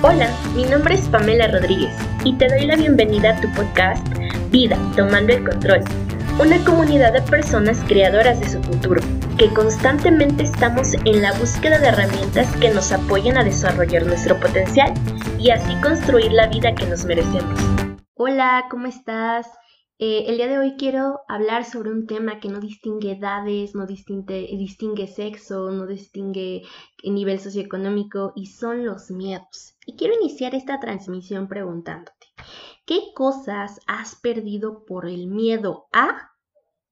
Hola, mi nombre es Pamela Rodríguez y te doy la bienvenida a tu podcast Vida, Tomando el Control, una comunidad de personas creadoras de su futuro, que constantemente estamos en la búsqueda de herramientas que nos apoyen a desarrollar nuestro potencial y así construir la vida que nos merecemos. Hola, ¿cómo estás? Eh, el día de hoy quiero hablar sobre un tema que no distingue edades, no distingue, distingue sexo, no distingue nivel socioeconómico y son los miedos. Y quiero iniciar esta transmisión preguntándote, ¿qué cosas has perdido por el miedo a?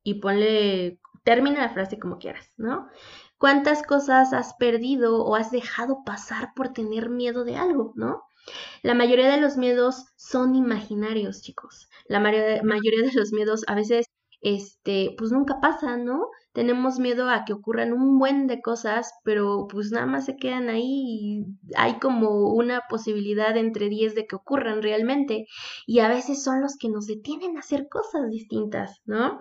Y ponle, termina la frase como quieras, ¿no? ¿Cuántas cosas has perdido o has dejado pasar por tener miedo de algo, ¿no? La mayoría de los miedos son imaginarios, chicos. La mayoría de los miedos a veces, este, pues nunca pasan, ¿no? Tenemos miedo a que ocurran un buen de cosas, pero pues nada más se quedan ahí y hay como una posibilidad entre 10 de que ocurran realmente y a veces son los que nos detienen a hacer cosas distintas, ¿no?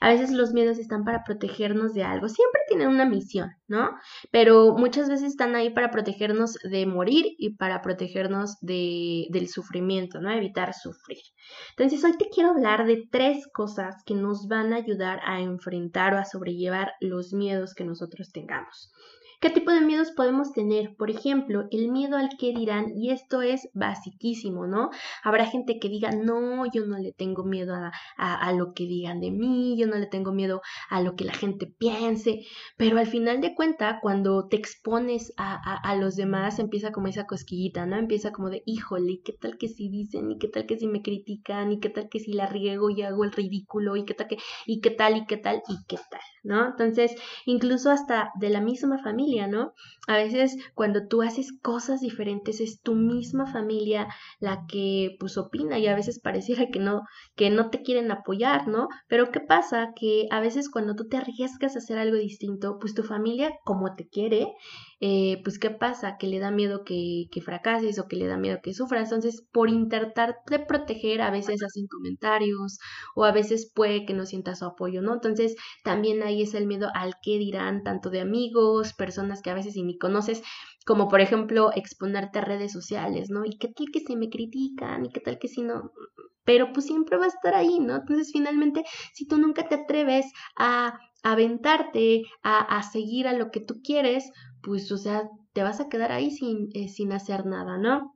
A veces los miedos están para protegernos de algo, siempre tienen una misión, ¿no? Pero muchas veces están ahí para protegernos de morir y para protegernos de, del sufrimiento, ¿no? Evitar sufrir. Entonces hoy te quiero hablar de tres cosas que nos van a ayudar a enfrentar o a sobrevivir llevar los miedos que nosotros tengamos. ¿Qué tipo de miedos podemos tener? Por ejemplo, el miedo al que dirán, y esto es basiquísimo, ¿no? Habrá gente que diga, no, yo no le tengo miedo a, a, lo que digan de mí, yo no le tengo miedo a lo que la gente piense, pero al final de cuenta, cuando te expones a, a, los demás, empieza como esa cosquillita, ¿no? Empieza como de, híjole, ¿qué tal que si dicen? ¿Y qué tal que si me critican? ¿Y qué tal que si la riego y hago el ridículo? ¿Y qué tal que, y qué tal, y qué tal, y qué tal? ¿No? Entonces, incluso hasta de la misma familia, ¿no? A veces cuando tú haces cosas diferentes es tu misma familia la que pues opina y a veces pareciera que no, que no te quieren apoyar, ¿no? Pero ¿qué pasa? Que a veces cuando tú te arriesgas a hacer algo distinto, pues tu familia como te quiere, eh, pues ¿qué pasa? Que le da miedo que, que fracases o que le da miedo que sufras. Entonces, por intentar de proteger, a veces hacen comentarios o a veces puede que no sienta su apoyo, ¿no? Entonces, también ahí es el miedo al que dirán tanto de amigos, personas que a veces ni conoces, como por ejemplo exponerte a redes sociales, ¿no? Y qué tal que si me critican y qué tal que si no, pero pues siempre va a estar ahí, ¿no? Entonces finalmente, si tú nunca te atreves a aventarte, a, a seguir a lo que tú quieres, pues, o sea, te vas a quedar ahí sin, eh, sin hacer nada, ¿no?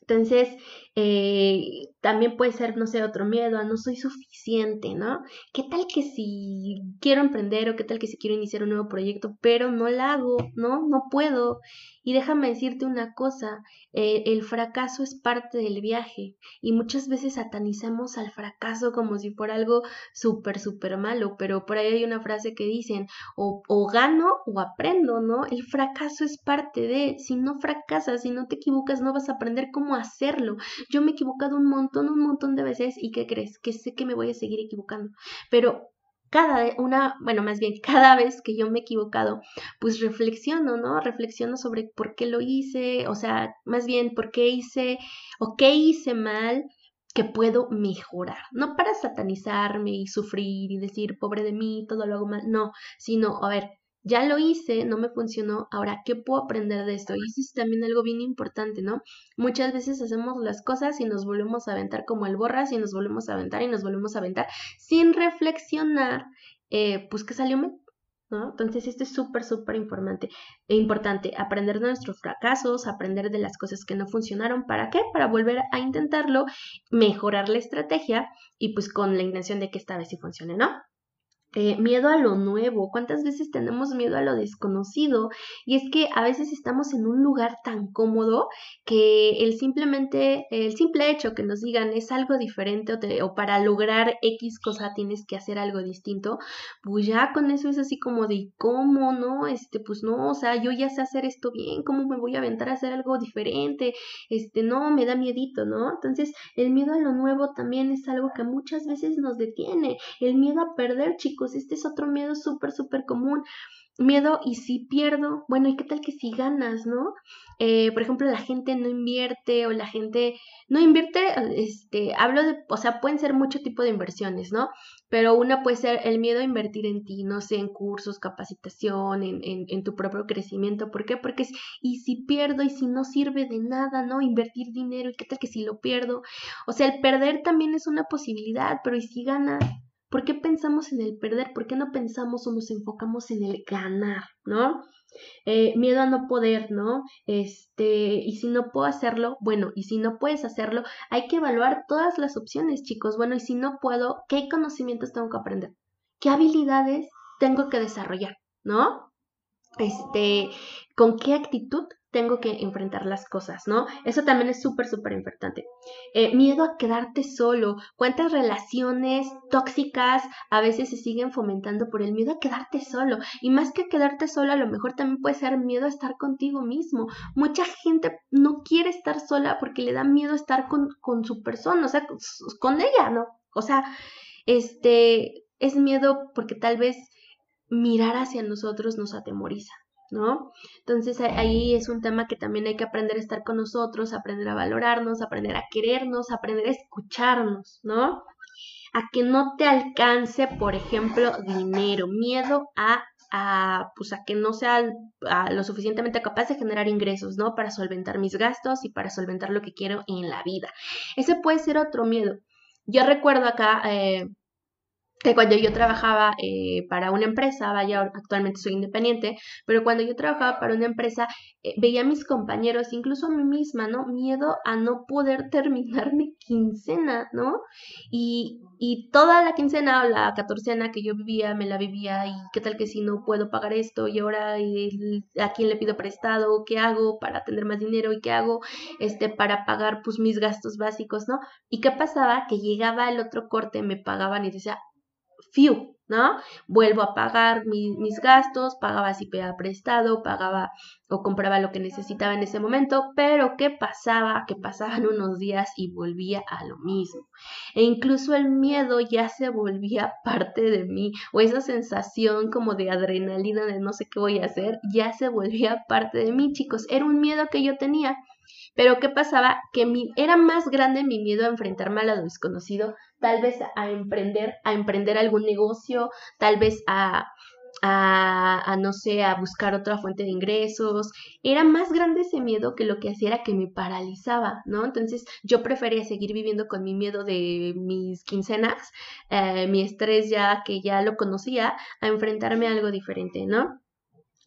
Entonces, eh, también puede ser, no sé, otro miedo a no soy suficiente, ¿no? ¿Qué tal que si quiero emprender o qué tal que si quiero iniciar un nuevo proyecto, pero no la hago, ¿no? No puedo. Y déjame decirte una cosa, eh, el fracaso es parte del viaje y muchas veces satanizamos al fracaso como si fuera algo súper, súper malo, pero por ahí hay una frase que dicen, o, o gano o aprendo, ¿no? El fracaso es parte de, si no fracasas, si no te equivocas, no vas a aprender cómo hacerlo. Yo me he equivocado un montón, un montón de veces y ¿qué crees? Que sé que me voy a seguir equivocando, pero cada una, bueno, más bien cada vez que yo me he equivocado, pues reflexiono, ¿no? Reflexiono sobre por qué lo hice, o sea, más bien por qué hice o qué hice mal que puedo mejorar, no para satanizarme y sufrir y decir, pobre de mí, todo lo hago mal, no, sino, a ver, ya lo hice, no me funcionó, ahora, ¿qué puedo aprender de esto? Y eso es también algo bien importante, ¿no? Muchas veces hacemos las cosas y nos volvemos a aventar como el borras y nos volvemos a aventar y nos volvemos a aventar sin reflexionar, eh, pues que salió mal. ¿No? Entonces, esto es súper, súper importante, e importante, aprender de nuestros fracasos, aprender de las cosas que no funcionaron. ¿Para qué? Para volver a intentarlo, mejorar la estrategia y pues con la intención de que esta vez sí funcione, ¿no? Eh, miedo a lo nuevo, cuántas veces tenemos miedo a lo desconocido y es que a veces estamos en un lugar tan cómodo que el simplemente el simple hecho que nos digan es algo diferente o, o, para lograr X cosa tienes que hacer algo distinto, pues ya con eso es así como de cómo no, este pues no, o sea, yo ya sé hacer esto bien, cómo me voy a aventar a hacer algo diferente, este no, me da miedito, ¿no? Entonces, el miedo a lo nuevo también es algo que muchas veces nos detiene, el miedo a perder, chicos chicos, este es otro miedo súper, súper común. Miedo y si pierdo, bueno, ¿y qué tal que si ganas, no? Eh, por ejemplo, la gente no invierte o la gente no invierte, este, hablo de, o sea, pueden ser mucho tipo de inversiones, ¿no? Pero una puede ser el miedo a invertir en ti, no sé, en cursos, capacitación, en, en, en tu propio crecimiento. ¿Por qué? Porque es, y si pierdo y si no sirve de nada, ¿no? Invertir dinero y qué tal que si lo pierdo. O sea, el perder también es una posibilidad, pero ¿y si ganas? ¿Por qué pensamos en el perder? ¿Por qué no pensamos o nos enfocamos en el ganar, ¿no? Eh, miedo a no poder, ¿no? Este, y si no puedo hacerlo, bueno, y si no puedes hacerlo, hay que evaluar todas las opciones, chicos. Bueno, y si no puedo, ¿qué conocimientos tengo que aprender? ¿Qué habilidades tengo que desarrollar, ¿no? Este, ¿con qué actitud tengo que enfrentar las cosas, ¿no? Eso también es súper, súper importante. Eh, miedo a quedarte solo. ¿Cuántas relaciones tóxicas a veces se siguen fomentando por el miedo a quedarte solo? Y más que quedarte solo, a lo mejor también puede ser miedo a estar contigo mismo. Mucha gente no quiere estar sola porque le da miedo estar con, con su persona, o sea, con ella, ¿no? O sea, este, es miedo porque tal vez mirar hacia nosotros nos atemoriza. ¿No? Entonces ahí es un tema que también hay que aprender a estar con nosotros, aprender a valorarnos, aprender a querernos, aprender a escucharnos, ¿no? A que no te alcance, por ejemplo, dinero, miedo a, a pues a que no sea lo suficientemente capaz de generar ingresos, ¿no? Para solventar mis gastos y para solventar lo que quiero en la vida. Ese puede ser otro miedo. Yo recuerdo acá, eh, que cuando yo trabajaba eh, para una empresa, vaya, actualmente soy independiente, pero cuando yo trabajaba para una empresa, eh, veía a mis compañeros, incluso a mí misma, ¿no? Miedo a no poder terminar mi quincena, ¿no? Y, y toda la quincena o la catorcena que yo vivía, me la vivía, y qué tal que si no puedo pagar esto, y ahora a quién le pido prestado, qué hago para tener más dinero, y qué hago este, para pagar pues mis gastos básicos, ¿no? Y qué pasaba, que llegaba el otro corte, me pagaban y decía, fiu, ¿no? Vuelvo a pagar mis gastos, pagaba si pedía prestado, pagaba o compraba lo que necesitaba en ese momento, pero ¿qué pasaba? Que pasaban unos días y volvía a lo mismo. E incluso el miedo ya se volvía parte de mí, o esa sensación como de adrenalina de no sé qué voy a hacer, ya se volvía parte de mí, chicos. Era un miedo que yo tenía. Pero ¿qué pasaba? Que mi, era más grande mi miedo a enfrentarme a lo desconocido, tal vez a emprender, a emprender algún negocio, tal vez a, a, a, no sé, a buscar otra fuente de ingresos. Era más grande ese miedo que lo que hacía era que me paralizaba, ¿no? Entonces yo prefería seguir viviendo con mi miedo de mis quincenas, eh, mi estrés ya que ya lo conocía, a enfrentarme a algo diferente, ¿no?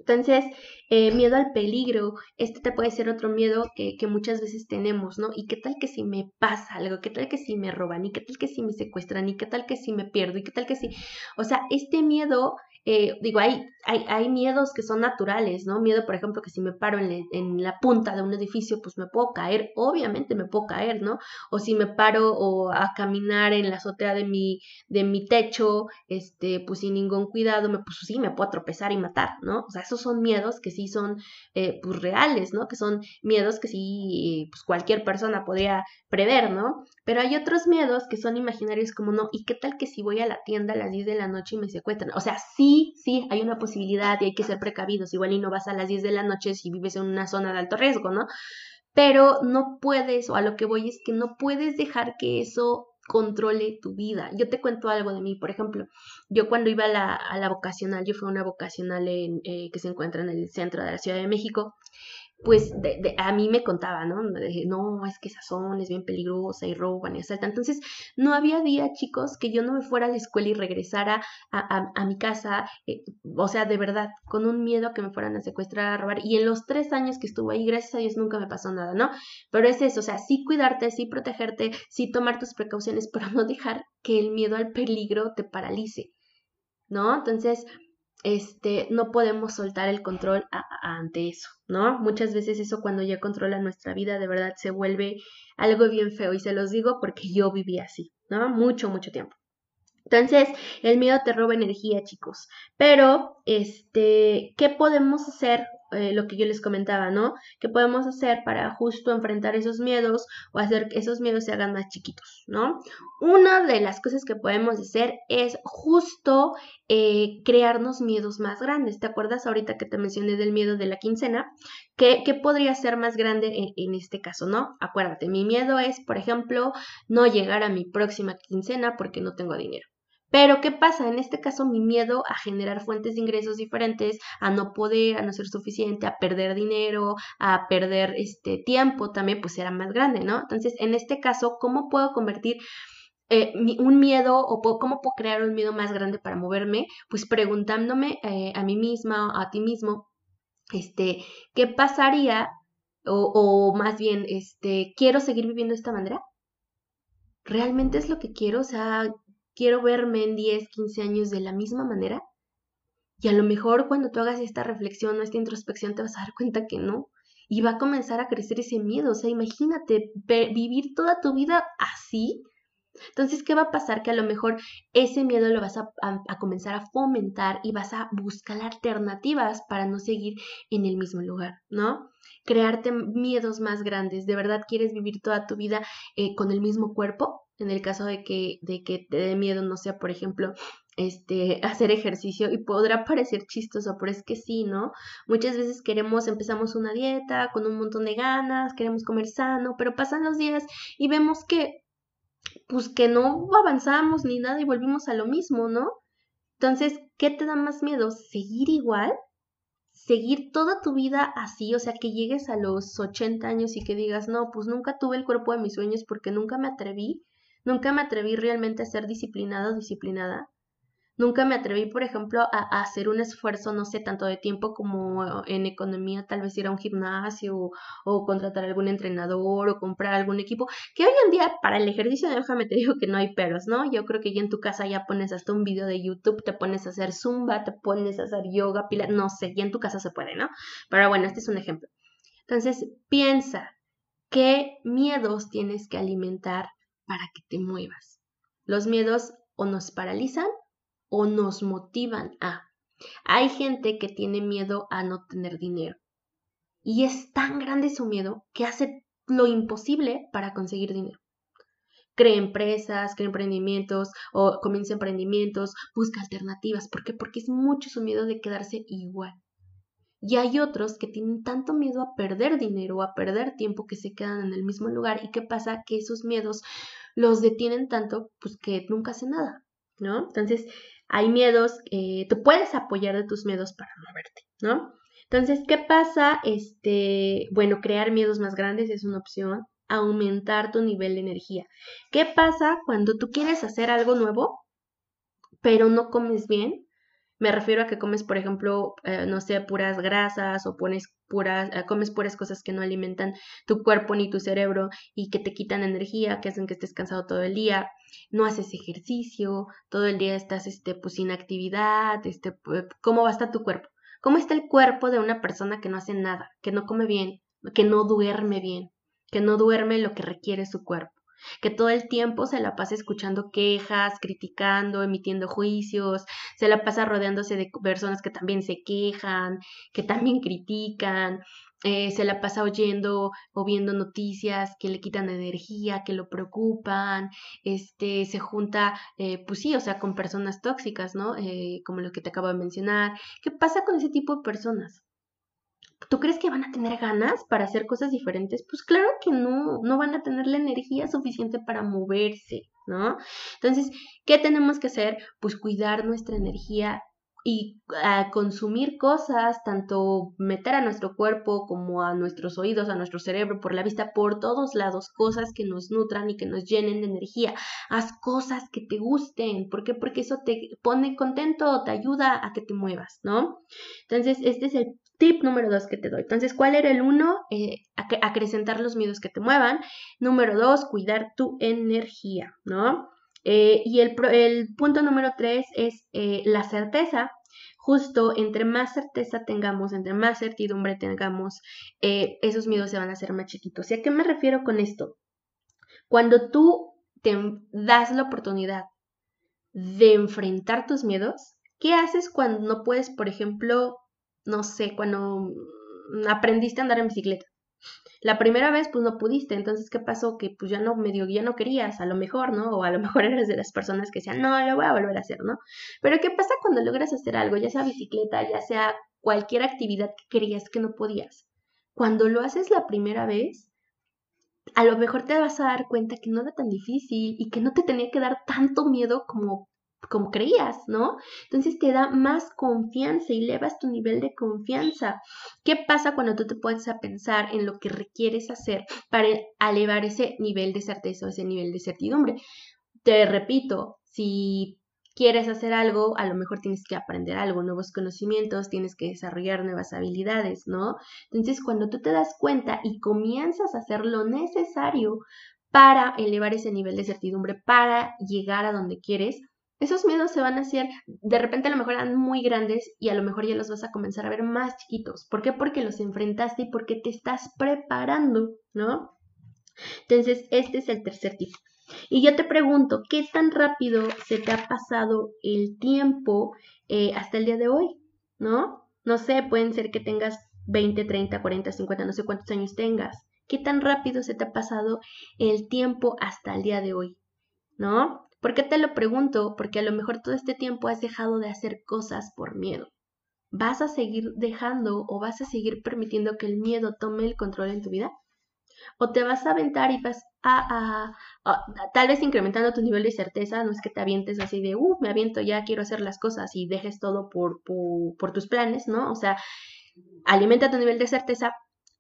Entonces, eh, miedo al peligro, este te puede ser otro miedo que, que, muchas veces tenemos, ¿no? ¿Y qué tal que si me pasa algo? ¿Qué tal que si me roban? ¿Y qué tal que si me secuestran? ¿Y qué tal que si me pierdo? ¿Y qué tal que si... O sea, este miedo eh, digo, hay, hay, hay, miedos que son naturales, ¿no? Miedo, por ejemplo, que si me paro en, en, la punta de un edificio, pues me puedo caer, obviamente me puedo caer, ¿no? O si me paro o a caminar en la azotea de mi, de mi techo, este, pues sin ningún cuidado, me, pues sí, me puedo tropezar y matar, ¿no? O sea, esos son miedos que sí son, eh, pues reales, ¿no? Que son miedos que sí, pues cualquier persona podría prever, ¿no? Pero hay otros miedos que son imaginarios como, no, ¿y qué tal que si voy a la tienda a las 10 de la noche y me secuestran? O sea, sí sí, hay una posibilidad y hay que ser precavidos. Igual y no vas a las 10 de la noche si vives en una zona de alto riesgo, ¿no? Pero no puedes, o a lo que voy es que no puedes dejar que eso controle tu vida. Yo te cuento algo de mí, por ejemplo, yo cuando iba a la, a la vocacional, yo fui a una vocacional eh, que se encuentra en el centro de la Ciudad de México, pues de, a mí me contaba, ¿no? no, es que esa zona es bien peligrosa y roban y asaltan. Entonces, no había día, chicos, que yo no me fuera a la escuela y regresara a, a, mi casa, eh, o sea, de verdad, con un miedo a que me fueran a secuestrar, a robar. Y en los tres años que estuve ahí, gracias a Dios, nunca me pasó nada, ¿no? Pero es eso, o sea, sí cuidarte, sí protegerte, sí tomar tus precauciones, pero no dejar que el miedo al peligro te paralice, ¿no? Entonces, este, no podemos soltar el control ante eso, ¿no? Muchas veces eso cuando ya controla nuestra vida de verdad se vuelve algo bien feo y se los digo porque yo viví así, ¿no? Mucho, mucho tiempo. Entonces, el miedo te roba energía, chicos. Pero, este, ¿qué podemos hacer eh, lo que yo les comentaba, ¿no? ¿Qué podemos hacer para justo enfrentar esos miedos o hacer que esos miedos se hagan más chiquitos, ¿no? Una de las cosas que podemos hacer es justo eh, crearnos miedos más grandes. ¿Te acuerdas ahorita que te mencioné del miedo de la quincena? ¿Qué, podría ser más grande en, en este caso, no? Acuérdate, mi miedo es, por ejemplo, no llegar a mi próxima quincena porque no tengo dinero. Pero, ¿qué pasa? En este caso, mi miedo a generar fuentes de ingresos diferentes, a no poder, a no ser suficiente, a perder dinero, a perder este tiempo también, pues era más grande, ¿no? Entonces, en este caso, ¿cómo puedo convertir eh, un miedo o cómo puedo crear un miedo más grande para moverme? Pues preguntándome eh, a mí misma, a ti mismo, este, ¿qué pasaría? O, o más bien, este, ¿quiero seguir viviendo de esta manera? ¿Realmente es lo que quiero? O sea, quiero verme en 10, 15 años de la misma manera. Y a lo mejor cuando tú hagas esta reflexión o esta introspección te vas a dar cuenta que no. Y va a comenzar a crecer ese miedo. O sea, imagínate vivir toda tu vida así. Entonces, ¿qué va a pasar? Que a lo mejor ese miedo lo vas a, comenzar a fomentar y vas a buscar alternativas para no seguir en el mismo lugar, ¿no? Crearte miedos más grandes. ¿De verdad quieres vivir toda tu vida eh, con el mismo cuerpo? En el caso de que, de que te dé miedo, no sea, por ejemplo, este, hacer ejercicio y podrá parecer chistoso, pero es que sí, ¿no? Muchas veces queremos, empezamos una dieta con un montón de ganas, queremos comer sano, pero pasan los días y vemos que, pues que no avanzamos ni nada y volvimos a lo mismo, ¿no? Entonces, ¿qué te da más miedo? ¿Seguir igual? seguir toda tu vida así, o sea, que llegues a los 80 años y que digas, no, pues nunca tuve el cuerpo de mis sueños porque nunca me atreví, Nunca me atreví realmente a ser disciplinado o disciplinada. Nunca me atreví, por ejemplo, a, hacer un esfuerzo, no sé, tanto de tiempo como en economía, tal vez ir a un gimnasio o, contratar algún entrenador o comprar algún equipo, que hoy en día para el ejercicio, déjame te digo que no hay peros, ¿no? Yo creo que ya en tu casa ya pones hasta un video de YouTube, te pones a hacer zumba, te pones a hacer yoga, pila, no sé, ya en tu casa se puede, ¿no? Pero bueno, este es un ejemplo. Entonces, piensa, ¿qué miedos tienes que alimentar para que te muevas. Los miedos o nos paralizan o nos motivan a. Hay gente que tiene miedo a no tener dinero. Y es tan grande su miedo que hace lo imposible para conseguir dinero. Cree empresas, cree emprendimientos o comienza emprendimientos, busca alternativas. ¿Por qué? Porque es mucho su miedo de quedarse igual. Y hay otros que tienen tanto miedo a perder dinero, a perder tiempo, que se quedan en el mismo lugar. ¿Y qué pasa? Que esos miedos los detienen tanto, pues que nunca hacen nada, ¿no? Entonces, hay miedos, eh, tú puedes apoyar de tus miedos para moverte, ¿no? Entonces, ¿qué pasa? Este, bueno, crear miedos más grandes es una opción, aumentar tu nivel de energía. ¿Qué pasa cuando tú quieres hacer algo nuevo, pero no comes bien? Me refiero a que comes, por ejemplo, eh, no sé, puras grasas o pones puras, eh, comes puras cosas que no alimentan tu cuerpo ni tu cerebro y que te quitan energía, que hacen que estés cansado todo el día. No haces ejercicio, todo el día estás, este, pues, sin actividad, este, ¿cómo va a estar tu cuerpo? ¿Cómo está el cuerpo de una persona que no hace nada, que no come bien, que no duerme bien, que no duerme lo que requiere su cuerpo? Que todo el tiempo se la pasa escuchando quejas, criticando, emitiendo juicios, se la pasa rodeándose de personas que también se quejan, que también critican, eh, se la pasa oyendo o viendo noticias que le quitan energía, que lo preocupan, este, se junta, eh, pues sí, o sea, con personas tóxicas, ¿no? Eh, como lo que te acabo de mencionar. ¿Qué pasa con ese tipo de personas? ¿Tú crees que van a tener ganas para hacer cosas diferentes? Pues claro que no, no van a tener la energía suficiente para moverse, ¿no? Entonces, ¿qué tenemos que hacer? Pues cuidar nuestra energía y a consumir cosas, tanto meter a nuestro cuerpo como a nuestros oídos, a nuestro cerebro, por la vista, por todos lados, cosas que nos nutran y que nos llenen de energía. Haz cosas que te gusten. ¿Por qué? Porque eso te pone contento, te ayuda a que te muevas, ¿no? Entonces, este es el tip número dos que te doy. Entonces, ¿cuál era el uno? Eh, acrecentar los miedos que te muevan. Número dos, cuidar tu energía, ¿no? Eh, y el, punto número tres es eh, la certeza. Justo entre más certeza tengamos, entre más certidumbre tengamos, esos miedos se van a hacer más chiquitos. ¿Y a qué me refiero con esto? Cuando tú te das la oportunidad de enfrentar tus miedos, ¿qué haces cuando no puedes, por ejemplo, no sé, cuando aprendiste a andar en bicicleta. La primera vez, pues no pudiste, entonces, ¿qué pasó? Que pues ya no, medio, ya no querías, a lo mejor, ¿no? O a lo mejor eres de las personas que decían, no, lo voy a volver a hacer, ¿no? Pero ¿qué pasa cuando logras hacer algo, ya sea bicicleta, ya sea cualquier actividad que querías que no podías? Cuando lo haces la primera vez, a lo mejor te vas a dar cuenta que no era tan difícil y que no te tenía que dar tanto miedo como como creías, ¿no? Entonces te da más confianza y elevas tu nivel de confianza. ¿Qué pasa cuando tú te pones a pensar en lo que requieres hacer para elevar ese nivel de certeza o ese nivel de certidumbre? Te repito, si quieres hacer algo, a lo mejor tienes que aprender algo, nuevos conocimientos, tienes que desarrollar nuevas habilidades, ¿no? Entonces, cuando tú te das cuenta y comienzas a hacer lo necesario para elevar ese nivel de certidumbre, para llegar a donde quieres, esos miedos se van a hacer, de repente a lo mejor eran muy grandes y a lo mejor ya los vas a comenzar a ver más chiquitos. ¿Por qué? Porque los enfrentaste y porque te estás preparando, ¿no? Entonces, este es el tercer tipo. Y yo te pregunto, ¿qué tan rápido se te ha pasado el tiempo eh, hasta el día de hoy? ¿No? No sé, pueden ser que tengas 20, 30, 40, 50, no sé cuántos años tengas. ¿Qué tan rápido se te ha pasado el tiempo hasta el día de hoy? ¿No? ¿Por qué te lo pregunto? Porque a lo mejor todo este tiempo has dejado de hacer cosas por miedo. ¿Vas a seguir dejando o vas a seguir permitiendo que el miedo tome el control en tu vida? ¿O te vas a aventar y vas a, tal vez incrementando tu nivel de certeza? No es que te avientes así de, uh, me aviento, ya quiero hacer las cosas y dejes todo por, por, por tus planes, ¿no? O sea, alimenta tu nivel de certeza,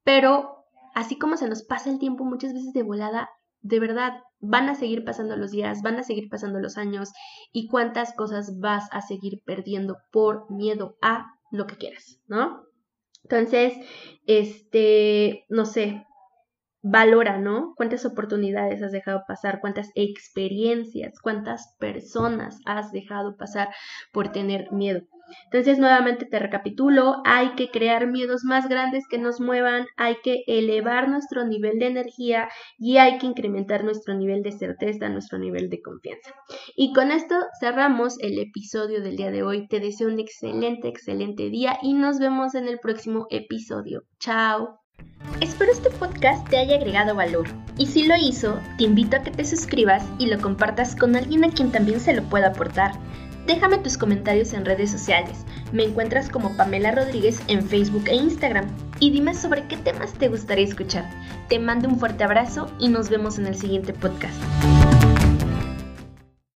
pero así como se nos pasa el tiempo muchas veces de volada, de verdad, van a seguir pasando los días, van a seguir pasando los años y cuántas cosas vas a seguir perdiendo por miedo a lo que quieras, ¿no? Entonces, este, no sé, valora, ¿no? ¿Cuántas oportunidades has dejado pasar? ¿Cuántas experiencias? ¿Cuántas personas has dejado pasar por tener miedo? Entonces, nuevamente te recapitulo, hay que crear miedos más grandes que nos muevan, hay que elevar nuestro nivel de energía y hay que incrementar nuestro nivel de certeza, nuestro nivel de confianza. Y con esto cerramos el episodio del día de hoy. Te deseo un excelente, excelente día y nos vemos en el próximo episodio. Chao. Espero este podcast te haya agregado valor y si lo hizo, te invito a que te suscribas y lo compartas con alguien a quien también se lo pueda aportar. Déjame tus comentarios en redes sociales. Me encuentras como Pamela Rodríguez en Facebook e Instagram. Y dime sobre qué temas te gustaría escuchar. Te mando un fuerte abrazo y nos vemos en el siguiente podcast.